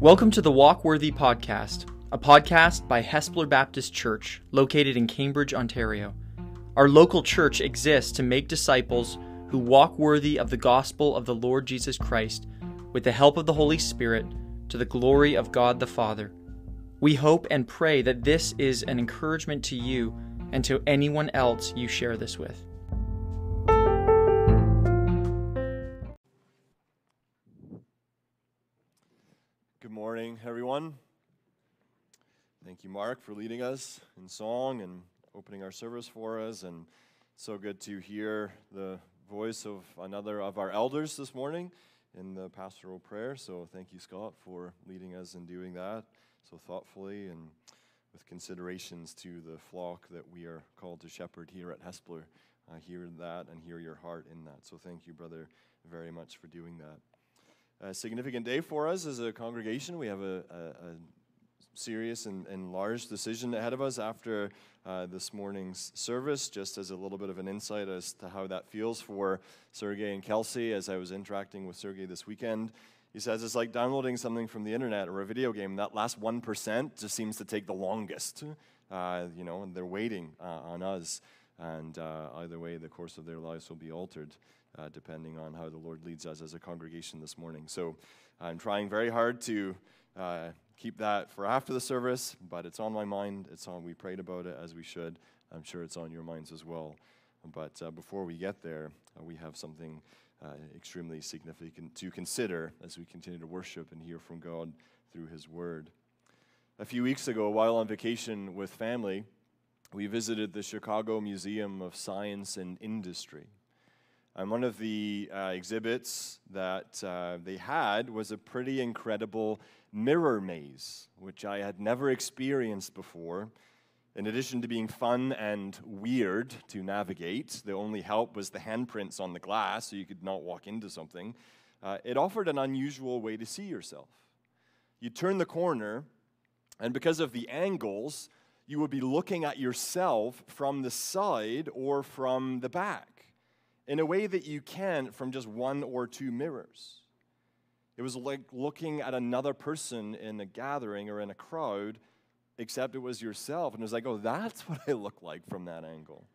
Welcome to the Walk Worthy podcast, a podcast by Hespeler Baptist Church, located in Cambridge, Ontario. Our local church exists to make disciples who walk worthy of the gospel of the Lord Jesus Christ with the help of the Holy Spirit to the glory of God the Father. We hope and pray that this is an encouragement to you and to anyone else you share this with. Morning, everyone. Thank you, Mark, for leading us in song and opening our service for us. And so good to hear the voice of another of our elders this morning in the pastoral prayer. So thank you, Scott, for leading us in doing that so thoughtfully and with considerations to the flock that we are called to shepherd here at Hespeler. I uh, hear that and hear your heart in that. So thank you, brother, very much for doing that a significant day for us as a congregation. We have a, a, a serious and, and, large decision ahead of us after uh, this morning's service, just as a little bit of an insight as to how that feels for Sergey and Kelsey as I was interacting with Sergey this weekend. He says it's like downloading something from the internet or a video game. That last 1% just seems to take the longest, uh, you know, and they're waiting uh, on us. And uh, either way, the course of their lives will be altered uh, depending on how the Lord leads us as a congregation this morning. So I'm trying very hard to uh, keep that for after the service, but it's on my mind. It's on. We prayed about it as we should. I'm sure it's on your minds as well. But uh, before we get there, uh, we have something uh, extremely significant to consider as we continue to worship and hear from God through His Word. A few weeks ago, while on vacation with family, we visited the Chicago Museum of Science and Industry. And one of the uh, exhibits that uh, they had was a pretty incredible mirror maze, which I had never experienced before. In addition to being fun and weird to navigate, the only help was the handprints on the glass so you could not walk into something. Uh, it offered an unusual way to see yourself. You turn the corner, and because of the angles, you would be looking at yourself from the side or from the back in a way that you can from just one or two mirrors. It was like looking at another person in a gathering or in a crowd, except it was yourself. And it was like, oh, that's what I look like from that angle.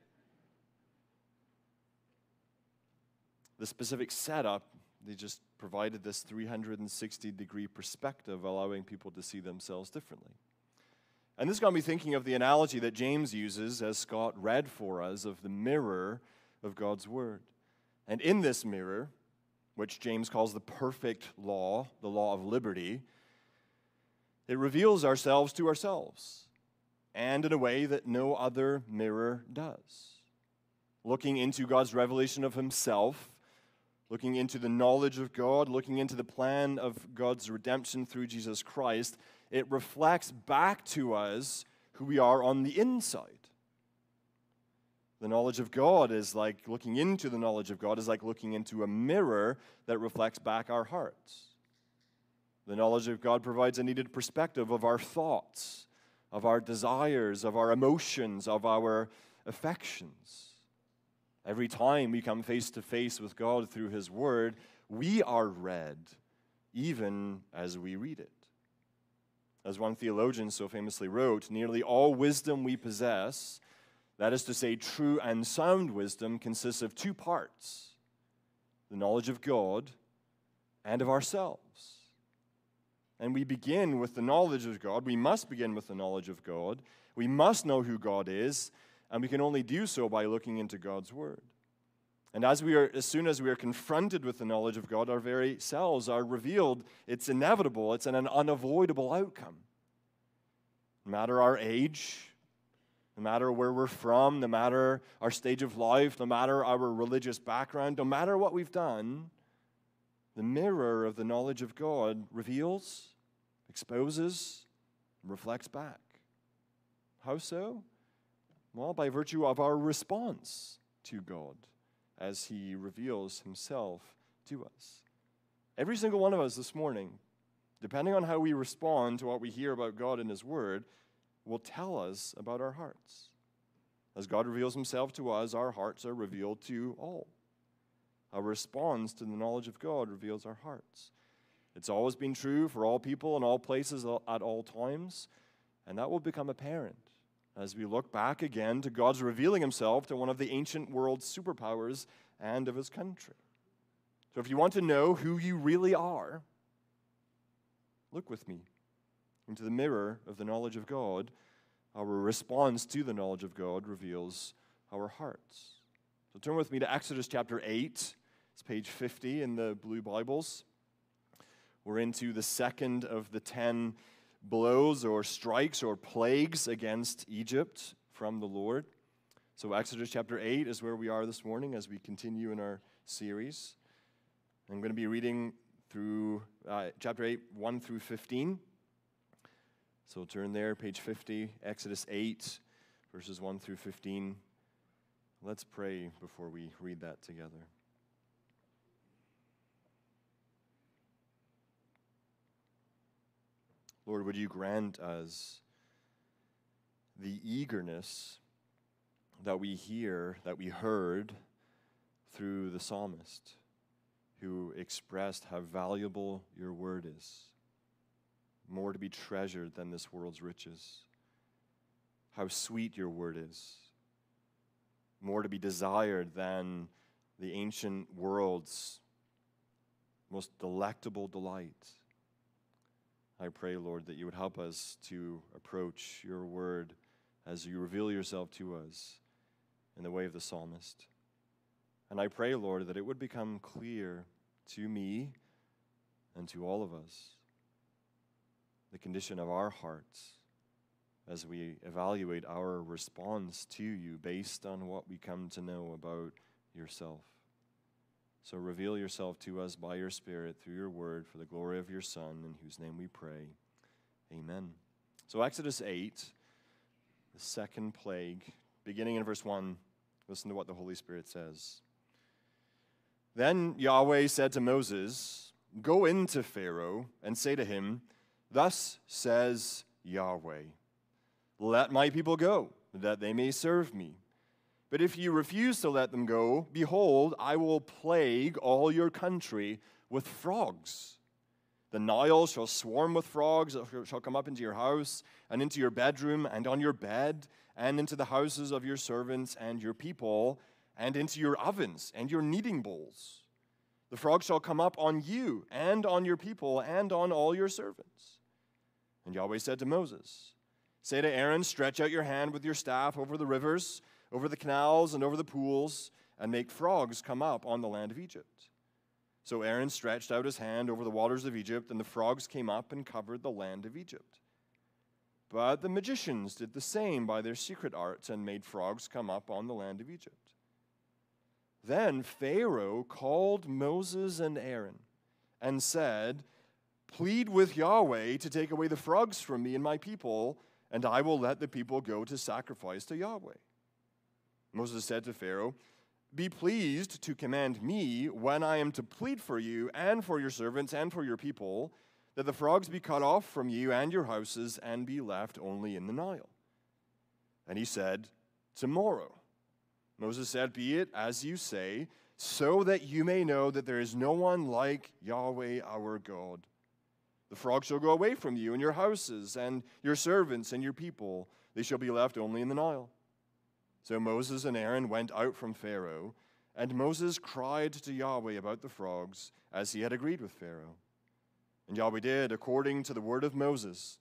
The specific setup, they just provided this 360 degree perspective, allowing people to see themselves differently. And this got me thinking of the analogy that James uses, as Scott read for us, of the mirror of God's Word. And in this mirror, which James calls the perfect law, the law of liberty, it reveals ourselves to ourselves, and in a way that no other mirror does. Looking into God's revelation of Himself, looking into the knowledge of God, looking into the plan of God's redemption through Jesus Christ, it reflects back to us who we are on the inside. The knowledge of God is like looking into the knowledge of God, is like looking into a mirror that reflects back our hearts. The knowledge of God provides a needed perspective of our thoughts, of our desires, of our emotions, of our affections. Every time we come face to face with God through His Word, we are read even as we read it. As one theologian so famously wrote, nearly all wisdom we possess that is to say, true and sound wisdom consists of two parts the knowledge of God and of ourselves. And we begin with the knowledge of God. We must begin with the knowledge of God. We must know who God is, and we can only do so by looking into God's Word. And as we are, as soon as we are confronted with the knowledge of God, our very selves are revealed. It's inevitable. It's an unavoidable outcome. No matter our age, no matter where we're from, no matter our stage of life, no matter our religious background, no matter what we've done, the mirror of the knowledge of God reveals, exposes, reflects back. How so? Well, by virtue of our response to God as He reveals Himself to us. Every single one of us this morning, depending on how we respond to what we hear about God in His Word, will tell us about our hearts. As God reveals himself to us, our hearts are revealed to all. Our response to the knowledge of God reveals our hearts. It's always been true for all people in all places at all times, and that will become apparent as we look back again to God's revealing himself to one of the ancient world's superpowers and of his country. So if you want to know who you really are, look with me into the mirror of the knowledge of God. Our response to the knowledge of God reveals our hearts. So turn with me to Exodus chapter 8. It's page 50 in the blue Bibles. We're into the second of the 10 blows or strikes or plagues against Egypt from the Lord. So, Exodus chapter 8 is where we are this morning as we continue in our series. I'm going to be reading through uh, chapter 8, 1 through 15. So, turn there, page 50, Exodus 8, verses 1 through 15. Let's pray before we read that together. Lord, would you grant us the eagerness that we hear, that we heard through the psalmist who expressed how valuable your word is, more to be treasured than this world's riches, how sweet your word is, more to be desired than the ancient world's most delectable delight. I pray, Lord, that you would help us to approach your word as you reveal yourself to us in the way of the psalmist. And I pray, Lord, that it would become clear to me and to all of us the condition of our hearts as we evaluate our response to you based on what we come to know about yourself. So reveal yourself to us by your Spirit through your word for the glory of your Son, in whose name we pray. Amen. So, Exodus 8, the second plague, beginning in verse 1, listen to what the Holy Spirit says. Then Yahweh said to Moses, Go into Pharaoh and say to him, Thus says Yahweh, Let my people go, that they may serve me. But if you refuse to let them go, behold, I will plague all your country with frogs. The Nile shall swarm with frogs, shall come up into your house, and into your bedroom, and on your bed, and into the houses of your servants and your people, and into your ovens and your kneading bowls. The frogs shall come up on you, and on your people, and on all your servants. And Yahweh said to Moses, Say to Aaron, Stretch out your hand with your staff over the rivers over the canals and over the pools, and make frogs come up on the land of Egypt. So Aaron stretched out his hand over the waters of Egypt, and the frogs came up and covered the land of Egypt. But the magicians did the same by their secret arts and made frogs come up on the land of Egypt. Then Pharaoh called Moses and Aaron and said, Plead with Yahweh to take away the frogs from me and my people, and I will let the people go to sacrifice to Yahweh. Moses said to Pharaoh, Be pleased to command me when I am to plead for you and for your servants and for your people, that the frogs be cut off from you and your houses and be left only in the Nile. And he said, Tomorrow. Moses said, Be it as you say, so that you may know that there is no one like Yahweh our God. The frogs shall go away from you and your houses and your servants and your people. They shall be left only in the Nile. So Moses and Aaron went out from Pharaoh, and Moses cried to Yahweh about the frogs, as he had agreed with Pharaoh. And Yahweh did according to the word of Moses.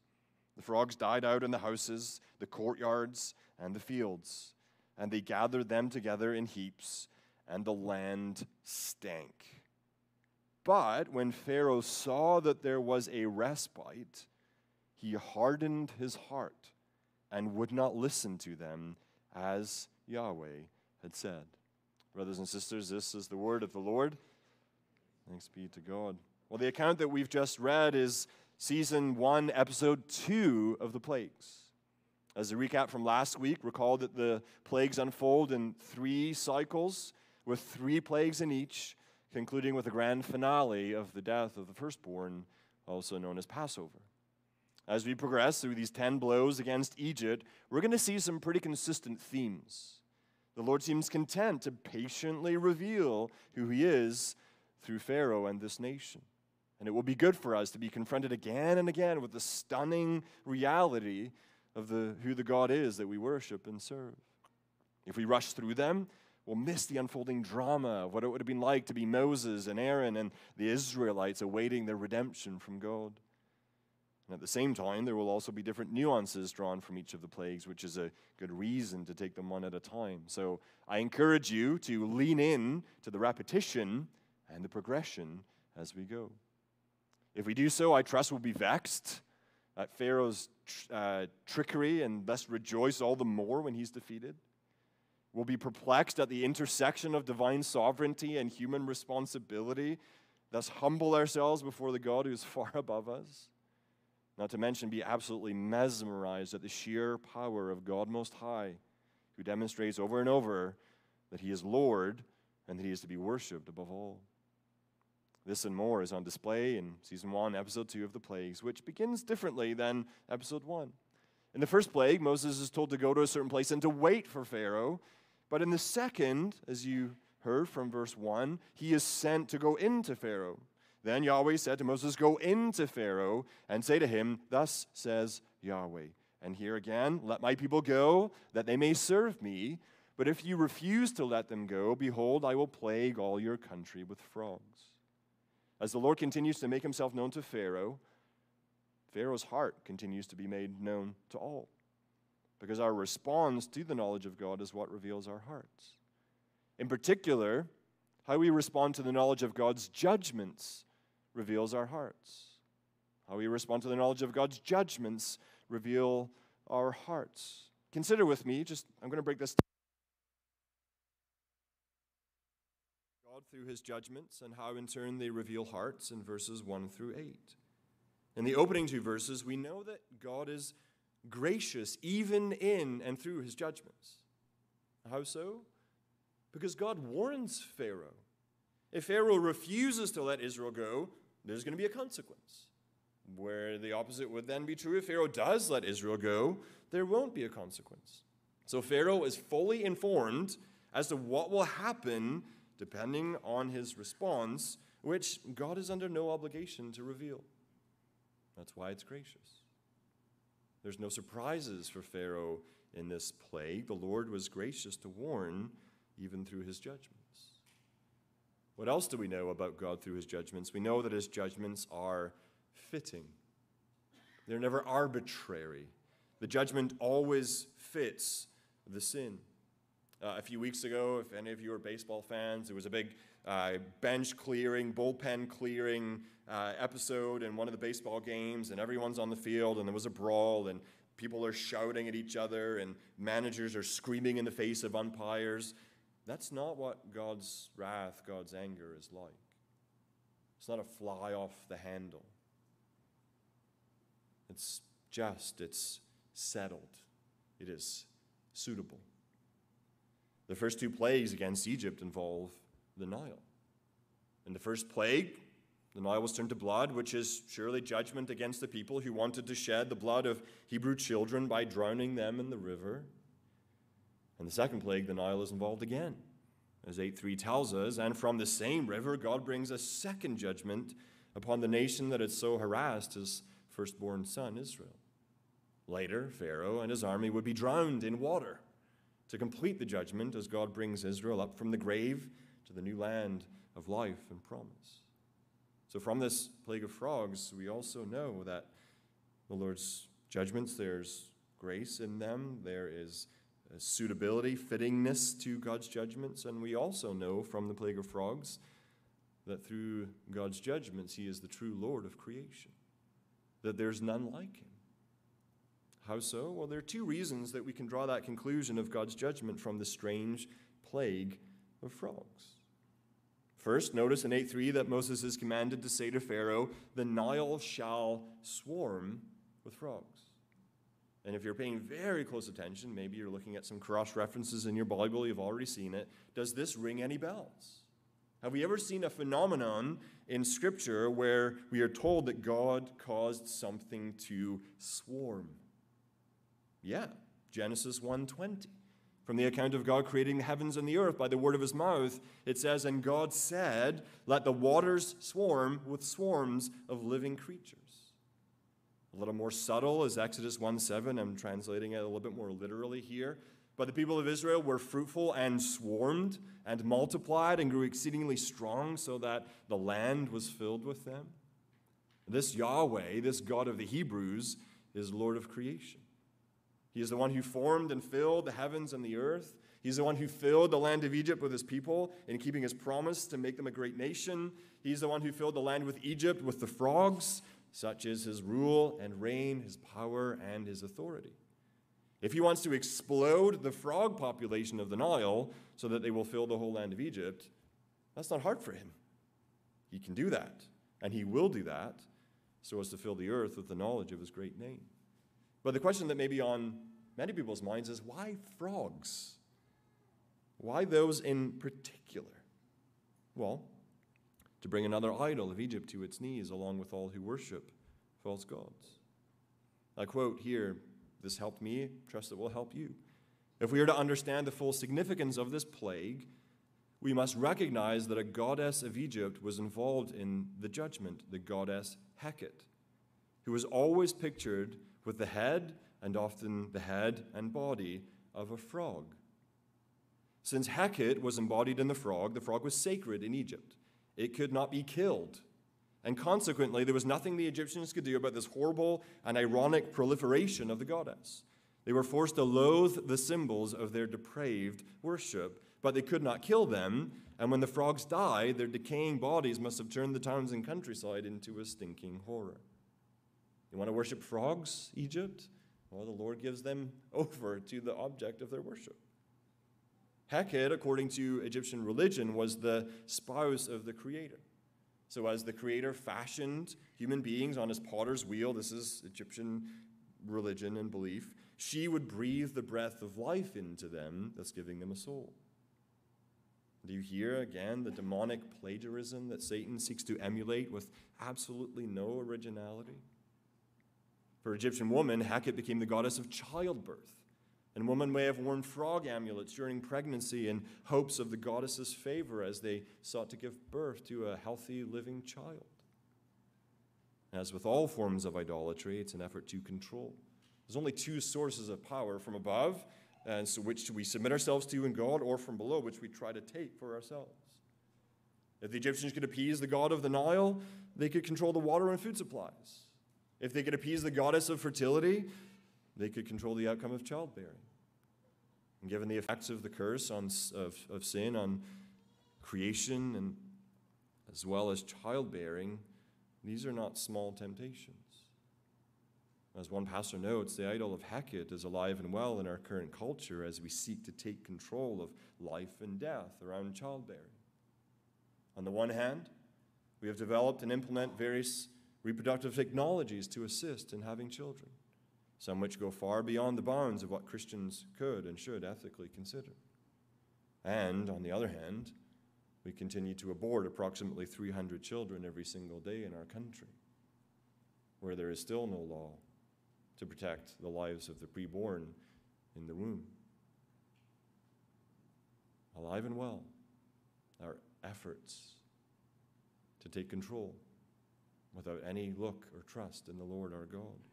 The frogs died out in the houses, the courtyards, and the fields, and they gathered them together in heaps, and the land stank. But when Pharaoh saw that there was a respite, he hardened his heart and would not listen to them as Yahweh had said. Brothers and sisters, this is the word of the Lord. Thanks be to God. Well, the account that we've just read is season one, episode two of the plagues. As a recap from last week, recall that the plagues unfold in three cycles, with three plagues in each, concluding with a grand finale of the death of the firstborn, also known as Passover. As we progress through these 10 blows against Egypt, we're going to see some pretty consistent themes. The Lord seems content to patiently reveal who He is through Pharaoh and this nation. And it will be good for us to be confronted again and again with the stunning reality of the, who the God is that we worship and serve. If we rush through them, we'll miss the unfolding drama of what it would have been like to be Moses and Aaron and the Israelites awaiting their redemption from God. And at the same time, there will also be different nuances drawn from each of the plagues, which is a good reason to take them one at a time. So I encourage you to lean in to the repetition and the progression as we go. If we do so, I trust we'll be vexed at Pharaoh's uh, trickery and thus rejoice all the more when he's defeated. We'll be perplexed at the intersection of divine sovereignty and human responsibility, thus humble ourselves before the God who is far above us. Not to mention, be absolutely mesmerized at the sheer power of God Most High, who demonstrates over and over that He is Lord and that He is to be worshiped above all. This and more is on display in season 1, episode 2 of the plagues, which begins differently than episode 1. In the first plague, Moses is told to go to a certain place and to wait for Pharaoh. But in the second, as you heard from verse 1, he is sent to go into Pharaoh. Then Yahweh said to Moses, Go into Pharaoh and say to him, Thus says Yahweh. And here again, let my people go, that they may serve me. But if you refuse to let them go, behold, I will plague all your country with frogs. As the Lord continues to make himself known to Pharaoh, Pharaoh's heart continues to be made known to all. Because our response to the knowledge of God is what reveals our hearts. In particular, how we respond to the knowledge of God's judgments reveals our hearts. How we respond to the knowledge of God's judgments reveal our hearts. Consider with me, just I'm going to break this down. God through his judgments and how in turn they reveal hearts in verses 1 through 8. In the opening two verses, we know that God is gracious even in and through his judgments. How so? Because God warns Pharaoh. If Pharaoh refuses to let Israel go, there's going to be a consequence. Where the opposite would then be true. If Pharaoh does let Israel go, there won't be a consequence. So Pharaoh is fully informed as to what will happen depending on his response, which God is under no obligation to reveal. That's why it's gracious. There's no surprises for Pharaoh in this plague. The Lord was gracious to warn even through his judgments. What else do we know about God through his judgments? We know that his judgments are fitting, they're never arbitrary. The judgment always fits the sin. Uh, a few weeks ago, if any of you are baseball fans, there was a big uh, bench clearing, bullpen clearing uh, episode in one of the baseball games, and everyone's on the field, and there was a brawl, and people are shouting at each other, and managers are screaming in the face of umpires. That's not what God's wrath, God's anger is like. It's not a fly off the handle. It's just, it's settled, it is suitable. The first two plagues against Egypt involve the Nile. In the first plague, the Nile was turned to blood, which is surely judgment against the people who wanted to shed the blood of Hebrew children by drowning them in the river. And the second plague, the Nile is involved again, as 8 3 tells us. And from the same river, God brings a second judgment upon the nation that had so harassed his firstborn son, Israel. Later, Pharaoh and his army would be drowned in water to complete the judgment as God brings Israel up from the grave to the new land of life and promise. So, from this plague of frogs, we also know that the Lord's judgments, there's grace in them, there is Uh, suitability, fittingness to God's judgments, and we also know from the plague of frogs that through God's judgments, He is the true Lord of creation, that there's none like Him. How so? Well, there are two reasons that we can draw that conclusion of God's judgment from the strange plague of frogs. First, notice in 8:3 that Moses is commanded to say to Pharaoh, "The Nile shall swarm with frogs." And if you're paying very close attention, maybe you're looking at some cross references in your Bible, you've already seen it. Does this ring any bells? Have we ever seen a phenomenon in Scripture where we are told that God caused something to swarm? Yeah, Genesis 1:20. From the account of God creating the heavens and the earth by the word of his mouth, it says, And God said, Let the waters swarm with swarms of living creatures. A little more subtle is Exodus 1 7. I'm translating it a little bit more literally here. But the people of Israel were fruitful and swarmed and multiplied and grew exceedingly strong so that the land was filled with them. This Yahweh, this God of the Hebrews, is Lord of creation. He is the one who formed and filled the heavens and the earth. He's the one who filled the land of Egypt with his people in keeping his promise to make them a great nation. He's the one who filled the land with Egypt with the frogs. Such is his rule and reign, his power and his authority. If he wants to explode the frog population of the Nile so that they will fill the whole land of Egypt, that's not hard for him. He can do that, and he will do that so as to fill the earth with the knowledge of his great name. But the question that may be on many people's minds is why frogs? Why those in particular? Well, to bring another idol of Egypt to its knees, along with all who worship false gods. I quote here this helped me, trust it will help you. If we are to understand the full significance of this plague, we must recognize that a goddess of Egypt was involved in the judgment, the goddess Heket, who was always pictured with the head and often the head and body of a frog. Since Heket was embodied in the frog, the frog was sacred in Egypt. It could not be killed. And consequently, there was nothing the Egyptians could do about this horrible and ironic proliferation of the goddess. They were forced to loathe the symbols of their depraved worship, but they could not kill them. And when the frogs died, their decaying bodies must have turned the towns and countryside into a stinking horror. You want to worship frogs, Egypt? Well, the Lord gives them over to the object of their worship. Heket, according to Egyptian religion, was the spouse of the Creator. So, as the Creator fashioned human beings on his potter's wheel, this is Egyptian religion and belief, she would breathe the breath of life into them, thus giving them a soul. Do you hear again the demonic plagiarism that Satan seeks to emulate with absolutely no originality? For Egyptian woman, Heket became the goddess of childbirth. And women may have worn frog amulets during pregnancy in hopes of the goddess's favor as they sought to give birth to a healthy, living child. As with all forms of idolatry, it's an effort to control. There's only two sources of power from above, and so which do we submit ourselves to in God, or from below, which we try to take for ourselves. If the Egyptians could appease the god of the Nile, they could control the water and food supplies. If they could appease the goddess of fertility, they could control the outcome of childbearing. And given the effects of the curse on, of, of sin on creation and as well as childbearing, these are not small temptations. As one pastor notes, the idol of Heket is alive and well in our current culture as we seek to take control of life and death around childbearing. On the one hand, we have developed and implement various reproductive technologies to assist in having children some which go far beyond the bounds of what Christians could and should ethically consider. And, on the other hand, we continue to abort approximately 300 children every single day in our country, where there is still no law to protect the lives of the preborn in the womb. Alive and well, our efforts to take control without any look or trust in the Lord our God.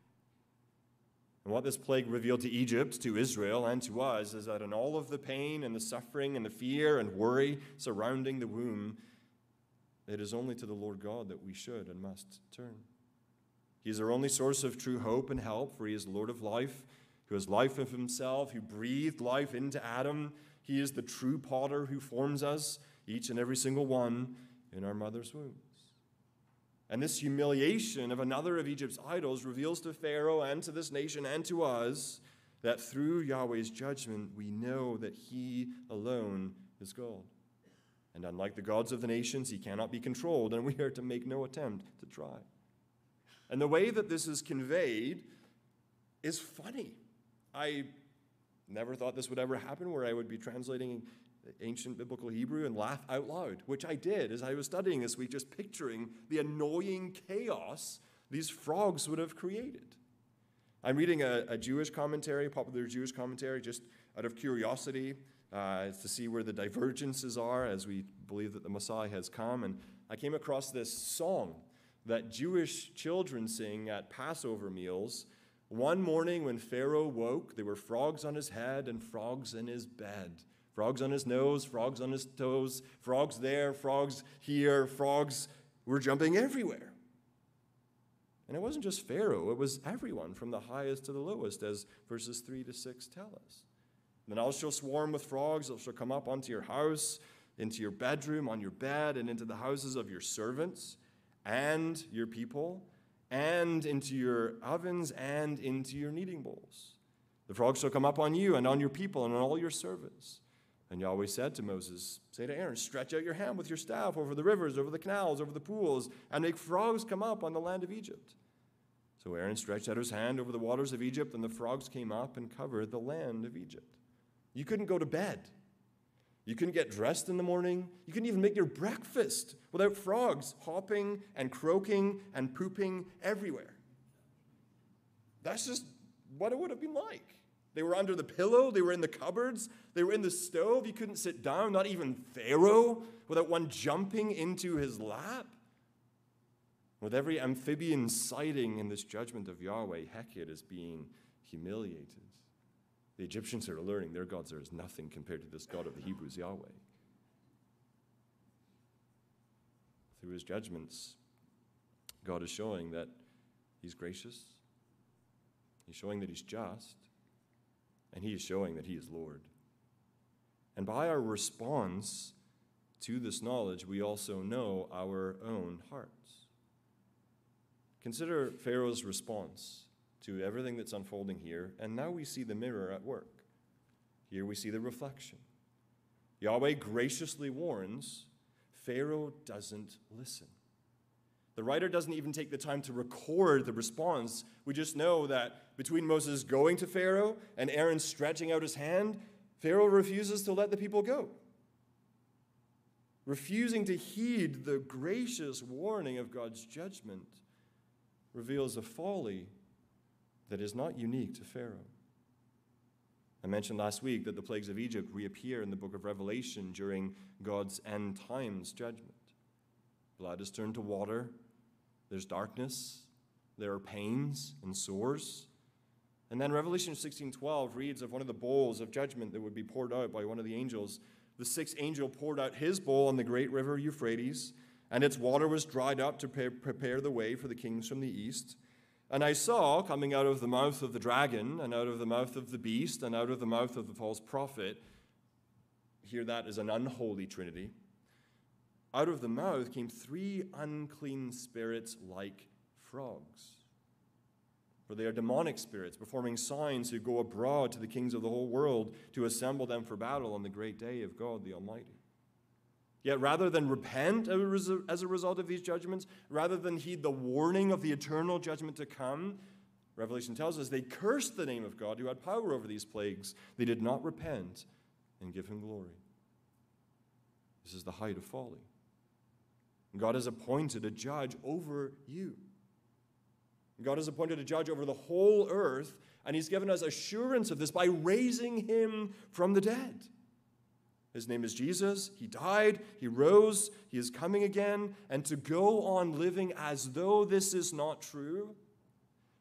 And what this plague revealed to Egypt, to Israel, and to us is that in all of the pain and the suffering and the fear and worry surrounding the womb, it is only to the Lord God that we should and must turn. He is our only source of true hope and help, for He is Lord of life, who has life of Himself, who breathed life into Adam. He is the true potter who forms us, each and every single one, in our mother's womb. And this humiliation of another of Egypt's idols reveals to Pharaoh and to this nation and to us that through Yahweh's judgment, we know that He alone is God. And unlike the gods of the nations, He cannot be controlled, and we are to make no attempt to try. And the way that this is conveyed is funny. I never thought this would ever happen where I would be translating ancient biblical Hebrew and laugh out loud, which I did as I was studying this week, just picturing the annoying chaos these frogs would have created. I'm reading a, a Jewish commentary, popular Jewish commentary, just out of curiosity uh, to see where the divergences are as we believe that the Messiah has come. And I came across this song that Jewish children sing at Passover meals. One morning when Pharaoh woke, there were frogs on his head and frogs in his bed. Frogs on his nose, frogs on his toes, frogs there, frogs here, frogs were jumping everywhere. And it wasn't just Pharaoh, it was everyone from the highest to the lowest, as verses 3 to 6 tell us. The Nile shall swarm with frogs, they shall come up onto your house, into your bedroom, on your bed, and into the houses of your servants and your people, and into your ovens and into your kneading bowls. The frogs shall come up on you and on your people and on all your servants. And Yahweh said to Moses, Say to Aaron, stretch out your hand with your staff over the rivers, over the canals, over the pools, and make frogs come up on the land of Egypt. So Aaron stretched out his hand over the waters of Egypt, and the frogs came up and covered the land of Egypt. You couldn't go to bed. You couldn't get dressed in the morning. You couldn't even make your breakfast without frogs hopping and croaking and pooping everywhere. That's just what it would have been like. They were under the pillow, they were in the cupboards, they were in the stove. You couldn't sit down, not even Pharaoh, without one jumping into his lap. With every amphibian sighting in this judgment of Yahweh, Heket is being humiliated. The Egyptians are learning their gods are as nothing compared to this God of the Hebrews, Yahweh. Through his judgments, God is showing that he's gracious, he's showing that he's just, and he is showing that he is Lord. And by our response to this knowledge, we also know our own hearts. Consider Pharaoh's response to everything that's unfolding here, and now we see the mirror at work. Here we see the reflection. Yahweh graciously warns, Pharaoh doesn't listen. The writer doesn't even take the time to record the response. We just know that between Moses going to Pharaoh and Aaron stretching out his hand, Pharaoh refuses to let the people go. Refusing to heed the gracious warning of God's judgment reveals a folly that is not unique to Pharaoh. I mentioned last week that the plagues of Egypt reappear in the book of Revelation during God's end times judgment. Blood is turned to water, there's darkness, there are pains and sores. And then Revelation 16:12 reads of one of the bowls of judgment that would be poured out by one of the angels. The sixth angel poured out his bowl on the great river Euphrates, and its water was dried up to prepare the way for the kings from the east. And I saw coming out of the mouth of the dragon, and out of the mouth of the beast, and out of the mouth of the false prophet, here that is an unholy trinity out of the mouth came three unclean spirits like frogs. For they are demonic spirits, performing signs who go abroad to the kings of the whole world to assemble them for battle on the great day of God the Almighty. Yet rather than repent as a result of these judgments, rather than heed the warning of the eternal judgment to come, Revelation tells us they cursed the name of God who had power over these plagues. They did not repent and give him glory. This is the height of folly. God has appointed a judge over you. God has appointed a judge over the whole earth, and He's given us assurance of this by raising Him from the dead. His name is Jesus. He died, He rose, He is coming again, and to go on living as though this is not true,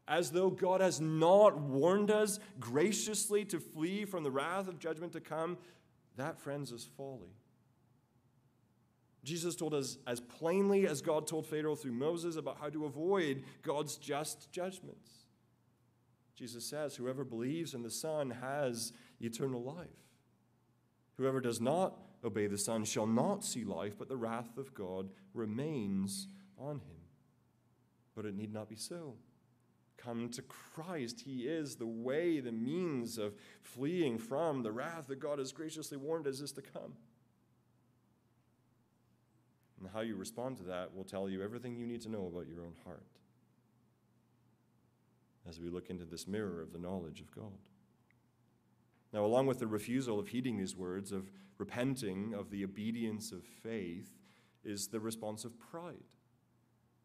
as though God has not warned us graciously to flee from the wrath of judgment to come, that, friends, is folly. Jesus told us as plainly as God told Pharaoh through Moses about how to avoid God's just judgments. Jesus says, Whoever believes in the Son has eternal life. Whoever does not obey the Son shall not see life, but the wrath of God remains on him. But it need not be so. Come to Christ. He is the way, the means of fleeing from the wrath that God has graciously warned us is to come. And how you respond to that will tell you everything you need to know about your own heart as we look into this mirror of the knowledge of God. Now, along with the refusal of heeding these words, of repenting, of the obedience of faith, is the response of pride.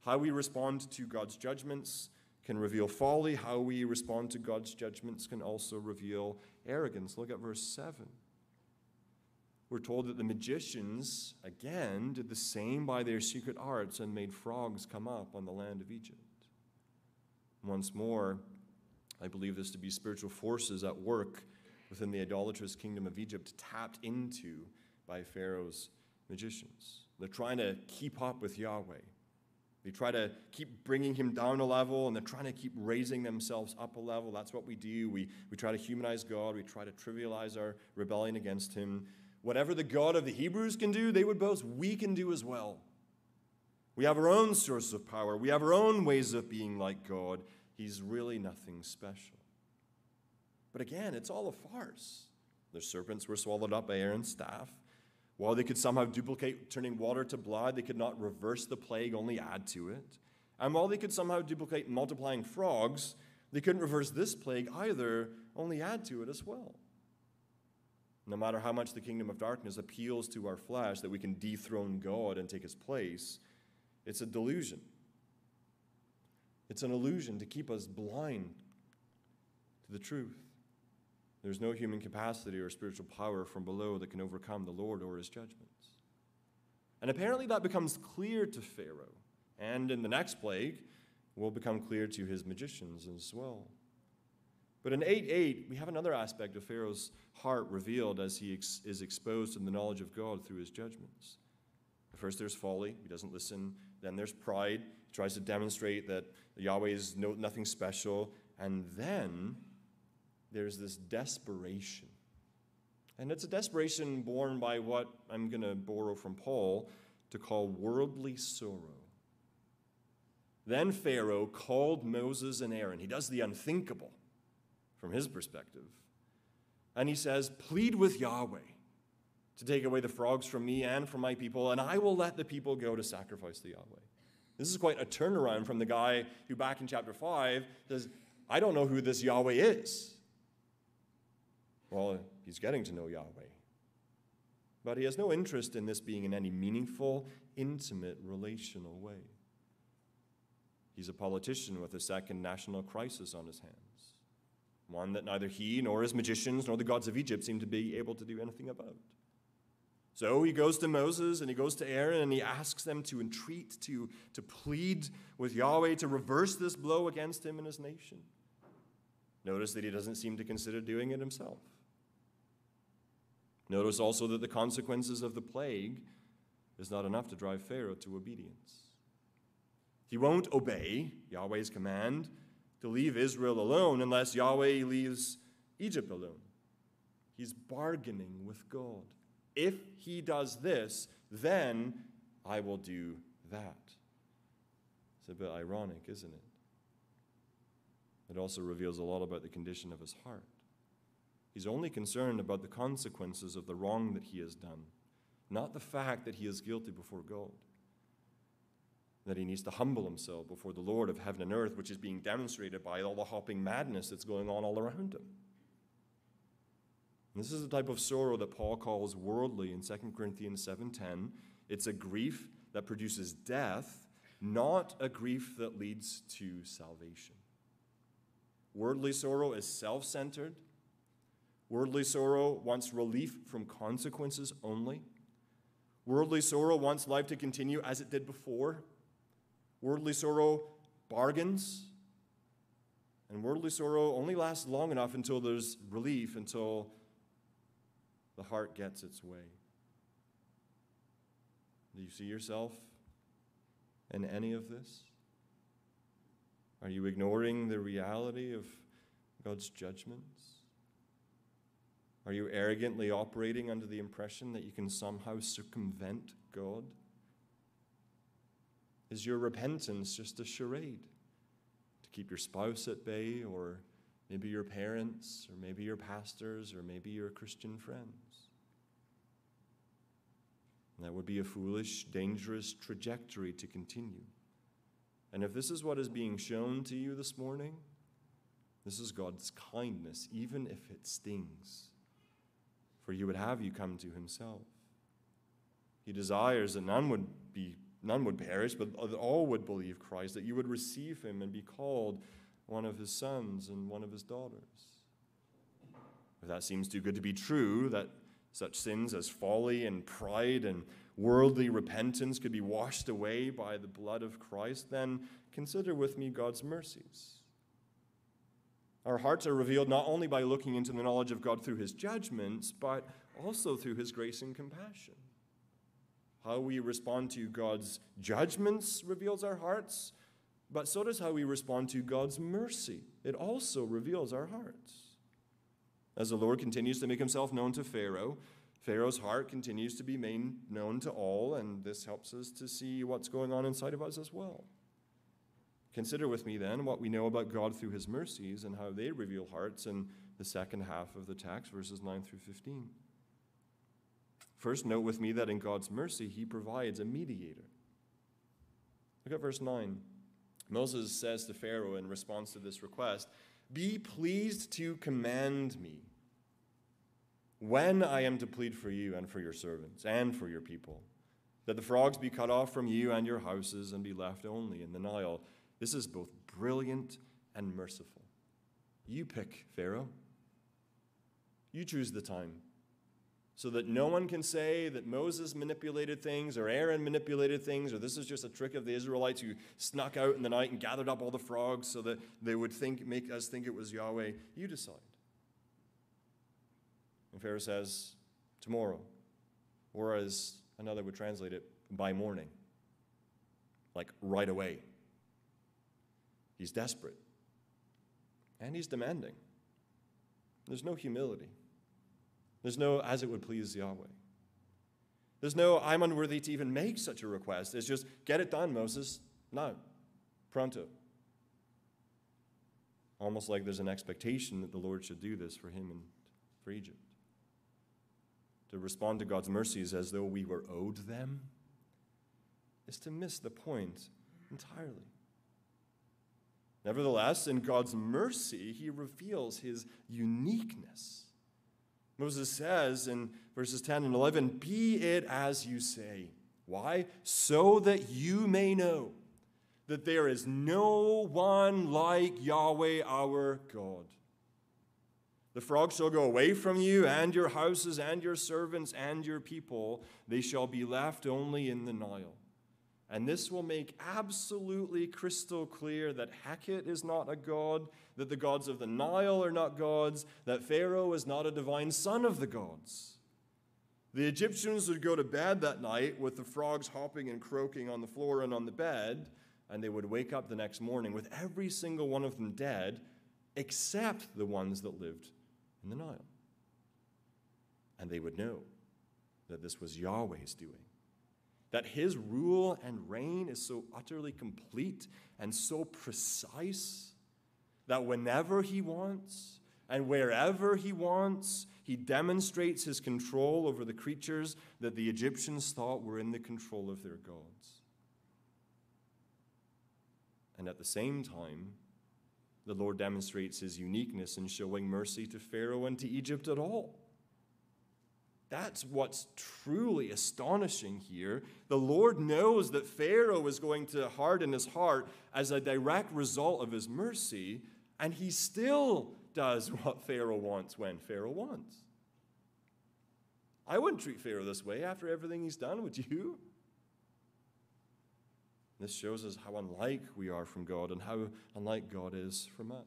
How we respond to God's judgments can reveal folly. How we respond to God's judgments can also reveal arrogance. Look at verse 7. We're told that the magicians, again, did the same by their secret arts and made frogs come up on the land of Egypt. Once more, I believe this to be spiritual forces at work within the idolatrous kingdom of Egypt, tapped into by Pharaoh's magicians. They're trying to keep up with Yahweh. They try to keep bringing him down a level and they're trying to keep raising themselves up a level. That's what we do. We, we try to humanize God, we try to trivialize our rebellion against him. Whatever the God of the Hebrews can do, they would boast, we can do as well. We have our own source of power, we have our own ways of being like God. He's really nothing special. But again, it's all a farce. The serpents were swallowed up by Aaron's staff. While they could somehow duplicate turning water to blood, they could not reverse the plague, only add to it. And while they could somehow duplicate multiplying frogs, they couldn't reverse this plague either, only add to it as well. No matter how much the kingdom of darkness appeals to our flesh that we can dethrone God and take his place, it's a delusion. It's an illusion to keep us blind to the truth. There's no human capacity or spiritual power from below that can overcome the Lord or his judgments. And apparently that becomes clear to Pharaoh. And in the next plague, will become clear to his magicians as well. But in 8 8, we have another aspect of Pharaoh's heart revealed as he ex- is exposed to the knowledge of God through his judgments. First, there's folly. He doesn't listen. Then there's pride. He tries to demonstrate that Yahweh is no, nothing special. And then there's this desperation. And it's a desperation born by what I'm going to borrow from Paul to call worldly sorrow. Then Pharaoh called Moses and Aaron. He does the unthinkable from his perspective. And he says, Plead with Yahweh to take away the frogs from me and from my people, and I will let the people go to sacrifice to Yahweh. This is quite a turnaround from the guy who, back in chapter 5, says, I don't know who this Yahweh is. Well, he's getting to know Yahweh. But he has no interest in this being in any meaningful, intimate, relational way. He's a politician with a second national crisis on his hands, one that neither he nor his magicians nor the gods of Egypt seem to be able to do anything about. So he goes to Moses and he goes to Aaron and he asks them to entreat, to, to plead with Yahweh to reverse this blow against him and his nation. Notice that he doesn't seem to consider doing it himself. Notice also that the consequences of the plague is not enough to drive Pharaoh to obedience. He won't obey Yahweh's command to leave Israel alone unless Yahweh leaves Egypt alone. He's bargaining with God. If he does this, then I will do that. It's a bit ironic, isn't it? It also reveals a lot about the condition of his heart. He's only concerned about the consequences of the wrong that he has done, not the fact that he is guilty before God. That he needs to humble himself before the Lord of heaven and earth, which is being demonstrated by all the hopping madness that's going on all around him. And this is the type of sorrow that Paul calls worldly in 2 Corinthians 7:10. It's a grief that produces death, not a grief that leads to salvation. Worldly sorrow is self-centered Worldly sorrow wants relief from consequences only. Worldly sorrow wants life to continue as it did before. Worldly sorrow bargains. And worldly sorrow only lasts long enough until there's relief, until the heart gets its way. Do you see yourself in any of this? Are you ignoring the reality of God's judgments? Are you arrogantly operating under the impression that you can somehow circumvent God? Is your repentance just a charade to keep your spouse at bay, or maybe your parents, or maybe your pastors, or maybe your Christian friends? that would be a foolish, dangerous trajectory to continue. And if this is what is being shown to you this morning, this is God's kindness, even if it stings for he would have you come to himself. He desires that none would be none would perish, but all would believe Christ, that you would receive him and be called one of his sons and one of his daughters. If that seems too good to be true, that such sins as folly and pride and worldly repentance could be washed away by the blood of Christ, then consider with me God's mercies. Our hearts are revealed not only by looking into the knowledge of God through his judgments, but also through his grace and compassion. How we respond to God's judgments reveals our hearts, but so does how we respond to God's mercy. It also reveals our hearts. As the Lord continues to make himself known to Pharaoh, Pharaoh's heart continues to be made known to all, and this helps us to see what's going on inside of us as well. Consider with me then what we know about God through his mercies and how they reveal hearts in the second half of the text, verses 9 through 15. First, note with me that in God's mercy, he provides a mediator. Look at verse 9. Moses says to Pharaoh in response to this request, Be pleased to command me when I am to plead for you and for your servants and for your people, that the frogs be cut off from you and your houses and be left only in the Nile. This is both brilliant and merciful. You pick, Pharaoh. You choose the time so that no one can say that Moses manipulated things or Aaron manipulated things or this is just a trick of the Israelites who snuck out in the night and gathered up all the frogs so that they would think make us think it was Yahweh. You decide. And Pharaoh says, tomorrow. Or as another would translate it, by morning. Like right away. He's desperate. And he's demanding. There's no humility. There's no, as it would please Yahweh. There's no, I'm unworthy to even make such a request. It's just, get it done, Moses. Now. Pronto. Almost like there's an expectation that the Lord should do this for him and for Egypt. To respond to God's mercies as though we were owed them is to miss the point entirely. Nevertheless, in God's mercy, he reveals his uniqueness. Moses says in verses 10 and 11, Be it as you say. Why? So that you may know that there is no one like Yahweh our God. The frogs shall go away from you, and your houses, and your servants, and your people. They shall be left only in the Nile. And this will make absolutely crystal clear that Heket is not a god, that the gods of the Nile are not gods, that Pharaoh is not a divine son of the gods. The Egyptians would go to bed that night with the frogs hopping and croaking on the floor and on the bed, and they would wake up the next morning with every single one of them dead, except the ones that lived in the Nile. And they would know that this was Yahweh's doing that his rule and reign is so utterly complete and so precise that whenever he wants and wherever he wants, he demonstrates his control over the creatures that the Egyptians thought were in the control of their gods. And at the same time, the Lord demonstrates his uniqueness in showing mercy to Pharaoh and to Egypt at all. That's what's truly astonishing here. The Lord knows that Pharaoh is going to harden his heart as a direct result of his mercy, and he still does what Pharaoh wants when Pharaoh wants. I wouldn't treat Pharaoh this way after everything he's done, would you? This shows us how unlike we are from God and how unlike God is from us.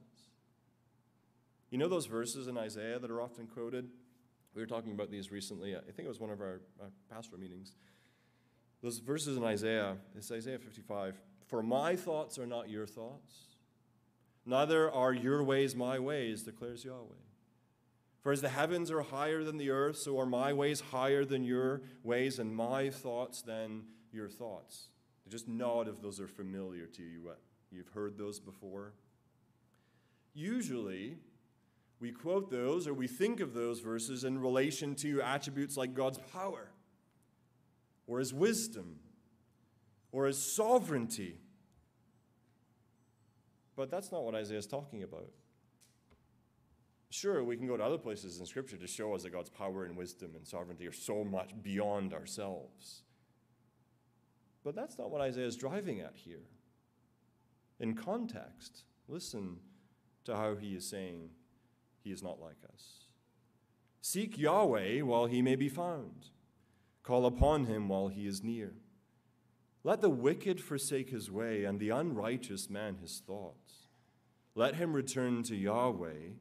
You know those verses in Isaiah that are often quoted? We were talking about these recently. I think it was one of our, our pastoral meetings. Those verses in Isaiah, it's Isaiah 55. For my thoughts are not your thoughts, neither are your ways my ways, declares Yahweh. For as the heavens are higher than the earth, so are my ways higher than your ways, and my thoughts than your thoughts. Just nod if those are familiar to you. You've heard those before. Usually, we quote those or we think of those verses in relation to attributes like God's power, or his wisdom, or his sovereignty. But that's not what Isaiah is talking about. Sure, we can go to other places in Scripture to show us that God's power and wisdom and sovereignty are so much beyond ourselves. But that's not what Isaiah is driving at here. In context, listen to how he is saying he is not like us. Seek Yahweh while he may be found, call upon him while he is near. Let the wicked forsake his way, and the unrighteous man his thoughts. Let him return to Yahweh,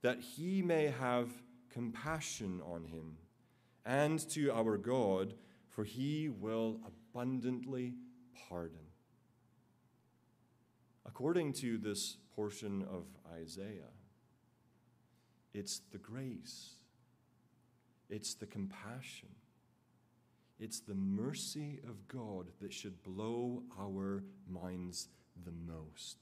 that he may have compassion on him, and to our God, for he will abundantly pardon. According to this portion of Isaiah, it's the grace, it's the compassion it's the mercy of God that should blow our minds the most.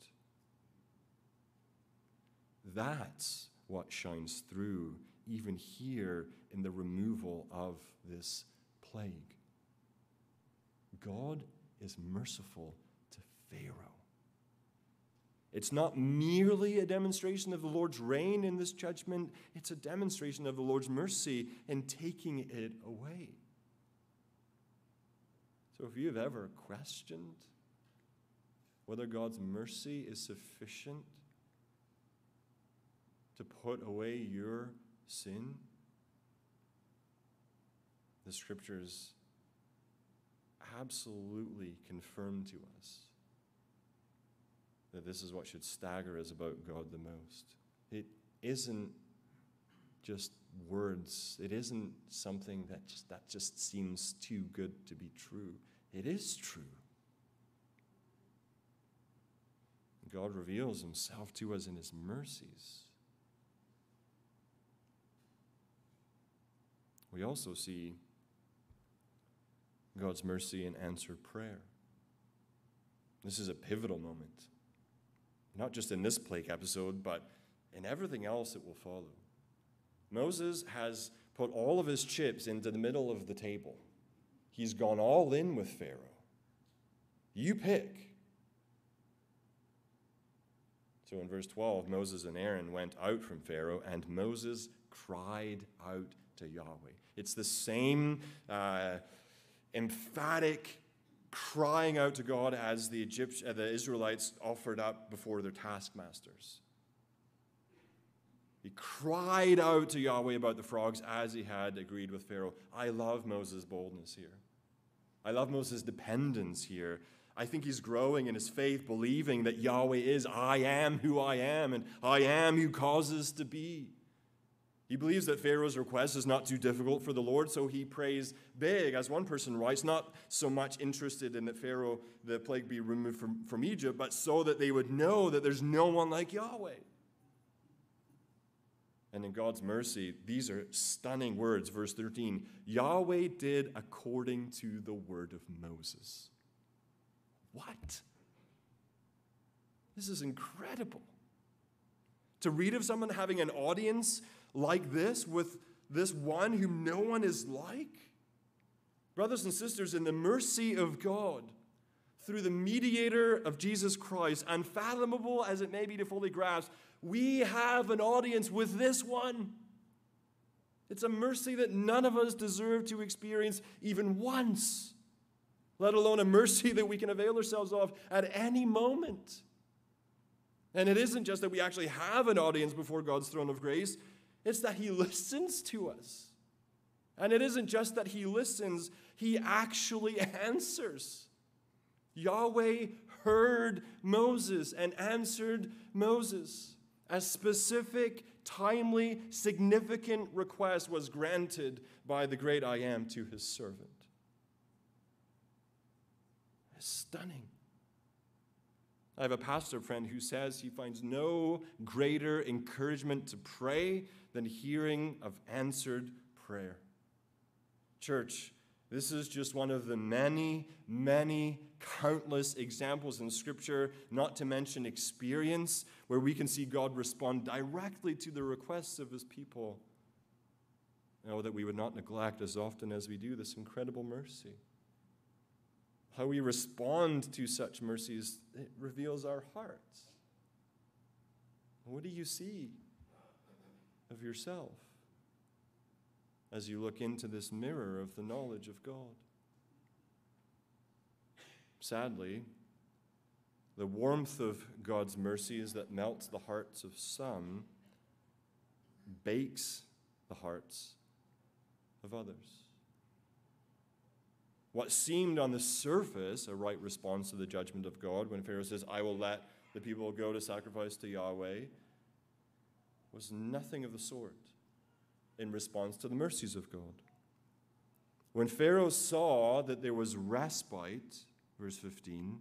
That's what shines through even here in the removal of this plague. God is merciful to Pharaoh. It's not merely a demonstration of the Lord's reign in this judgment, it's a demonstration of the Lord's mercy in taking it away. So if you've ever questioned whether God's mercy is sufficient to put away your sin, the scriptures absolutely confirm to us that this is what should stagger us about God the most. It isn't just words. It isn't something that just, that just seems too good to be true. It is true. God reveals himself to us in his mercies. We also see God's mercy in answered prayer. This is a pivotal moment, not just in this plague episode, but in everything else that will follow. Moses has put all of his chips into the middle of the table. He's gone all in with Pharaoh. You pick. So in verse 12, Moses and Aaron went out from Pharaoh, and Moses cried out to Yahweh. It's the same uh, emphatic crying out to God as the, Egypt- uh, the Israelites offered up before their taskmasters. He cried out to Yahweh about the frogs as he had agreed with Pharaoh. I love Moses' boldness here. I love Moses' dependence here. I think he's growing in his faith, believing that Yahweh is, I am who I am, and I am who causes to be. He believes that Pharaoh's request is not too difficult for the Lord, so he prays big, as one person writes, not so much interested in that Pharaoh, the plague, be removed from, from Egypt, but so that they would know that there's no one like Yahweh. And in God's mercy, these are stunning words. Verse 13 Yahweh did according to the word of Moses. What? This is incredible. To read of someone having an audience like this with this one whom no one is like. Brothers and sisters, in the mercy of God, through the mediator of Jesus Christ, unfathomable as it may be to fully grasp, we have an audience with this one. It's a mercy that none of us deserve to experience even once, let alone a mercy that we can avail ourselves of at any moment. And it isn't just that we actually have an audience before God's throne of grace, it's that He listens to us. And it isn't just that He listens, He actually answers. Yahweh heard Moses and answered Moses. A specific, timely, significant request was granted by the great I am to his servant. It's stunning. I have a pastor friend who says he finds no greater encouragement to pray than hearing of answered prayer. Church, this is just one of the many, many countless examples in Scripture, not to mention experience, where we can see God respond directly to the requests of His people. Oh, that we would not neglect as often as we do this incredible mercy. How we respond to such mercies, it reveals our hearts. What do you see of yourself as you look into this mirror of the knowledge of God? Sadly, the warmth of God's mercies that melts the hearts of some bakes the hearts of others. What seemed on the surface a right response to the judgment of God when Pharaoh says, I will let the people go to sacrifice to Yahweh, was nothing of the sort in response to the mercies of God. When Pharaoh saw that there was respite, verse 15,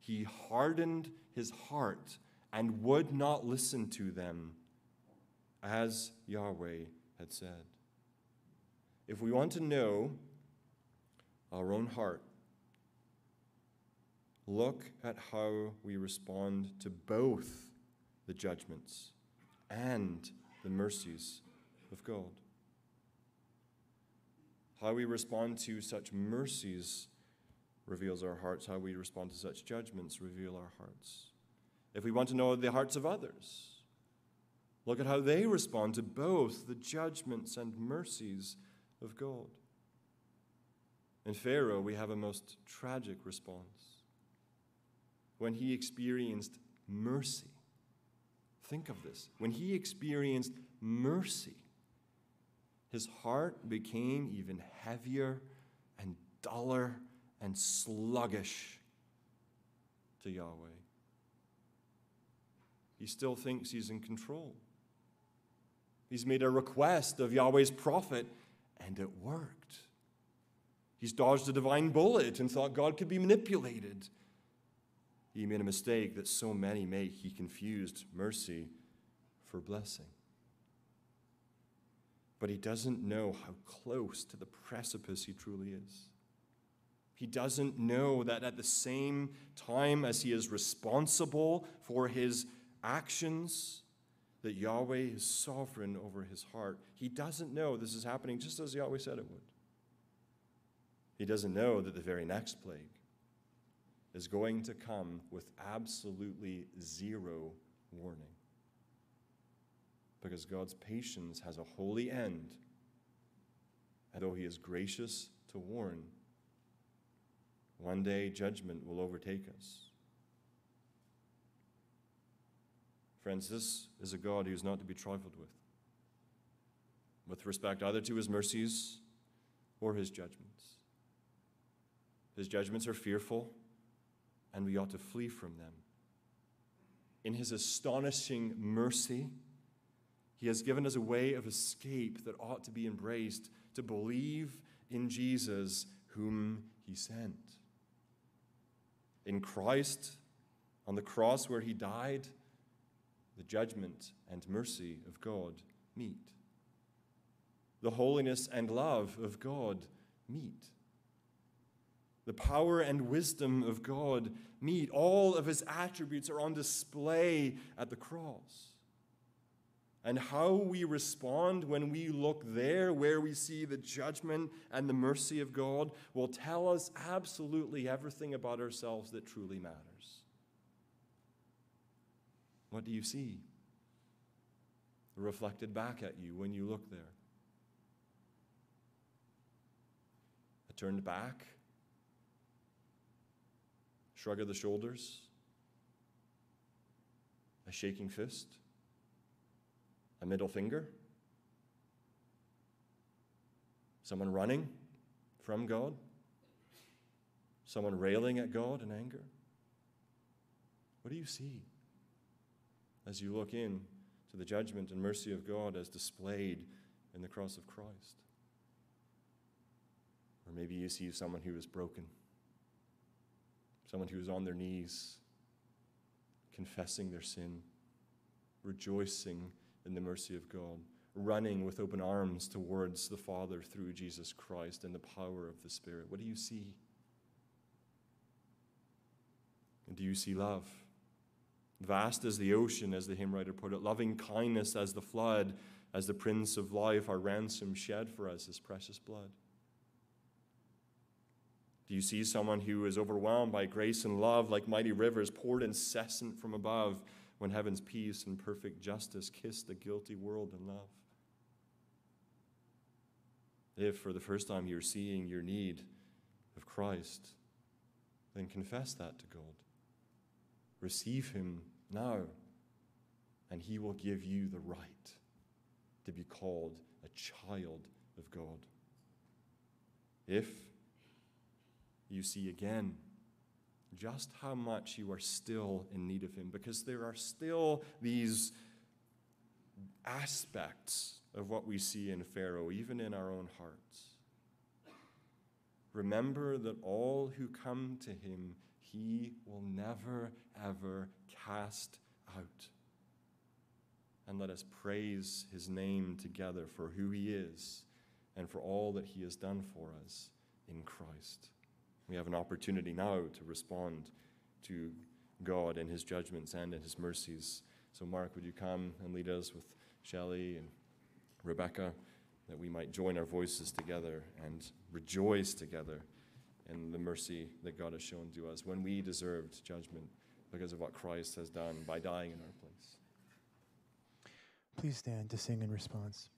he hardened his heart and would not listen to them, as Yahweh had said. If we want to know our own heart, look at how we respond to both the judgments and the mercies of God. How we respond to such mercies reveals our hearts. How we respond to such judgments reveal our hearts. If we want to know the hearts of others, look at how they respond to both the judgments and mercies of God. In Pharaoh, we have a most tragic response. When he experienced mercy, think of this. When he experienced mercy, his heart became even heavier and duller and sluggish to Yahweh. He still thinks he's in control. He's made a request of Yahweh's prophet, and it worked. He's dodged a divine bullet and thought God could be manipulated. He made a mistake that so many make. He confused mercy for blessing. But he doesn't know how close to the precipice he truly is. He doesn't know that at the same time as he is responsible for his actions, that Yahweh is sovereign over his heart. He doesn't know this is happening just as Yahweh said it would. He doesn't know that the very next plague is going to come with absolutely zero warning. Because God's patience has a holy end, and though He is gracious to warn, one day judgment will overtake us. Friends, this is a God who is not to be trifled with, with respect either to his mercies or his judgments. His judgments are fearful, and we ought to flee from them. In his astonishing mercy, he has given us a way of escape that ought to be embraced to believe in Jesus, whom he sent. In Christ, on the cross where he died, the judgment and mercy of God meet. The holiness and love of God meet. The power and wisdom of God meet. All of his attributes are on display at the cross. And how we respond when we look there, where we see the judgment and the mercy of God, will tell us absolutely everything about ourselves that truly matters. What do you see reflected back at you when you look there? A turned back? Shrug of the shoulders? A shaking fist? A middle finger? Someone running from God? Someone railing at God in anger? What do you see? as you look in to the judgment and mercy of God as displayed in the cross of Christ. Or maybe you see someone who is broken, someone who is on their knees, confessing their sin, rejoicing in the mercy of God, running with open arms towards the Father through Jesus Christ and the power of the Spirit. What do you see? And do you see love? Vast as the ocean, as the hymn writer put it, loving kindness as the flood, as the Prince of Life, our ransom shed for us his precious blood. Do you see someone who is overwhelmed by grace and love like mighty rivers poured incessant from above when heaven's peace and perfect justice kiss the guilty world in love? If for the first time you're seeing your need of Christ, then confess that to God. Receive Him now, and He will give you the right to be called a child of God. If you see again just how much you are still in need of Him, because there are still these aspects of what we see in Pharaoh, even in our own hearts. Remember that all who come to Him, He will never, ever cast out. And let us praise His name together for who He is and for all that He has done for us in Christ. We have an opportunity now to respond to God and His judgments and in His mercies. So, Mark, would you come and lead us with Shelley and Rebecca, that we might join our voices together and rejoice together in the mercy that God has shown to us when we deserved judgment because of what Christ has done by dying in our place. Please stand to sing in response.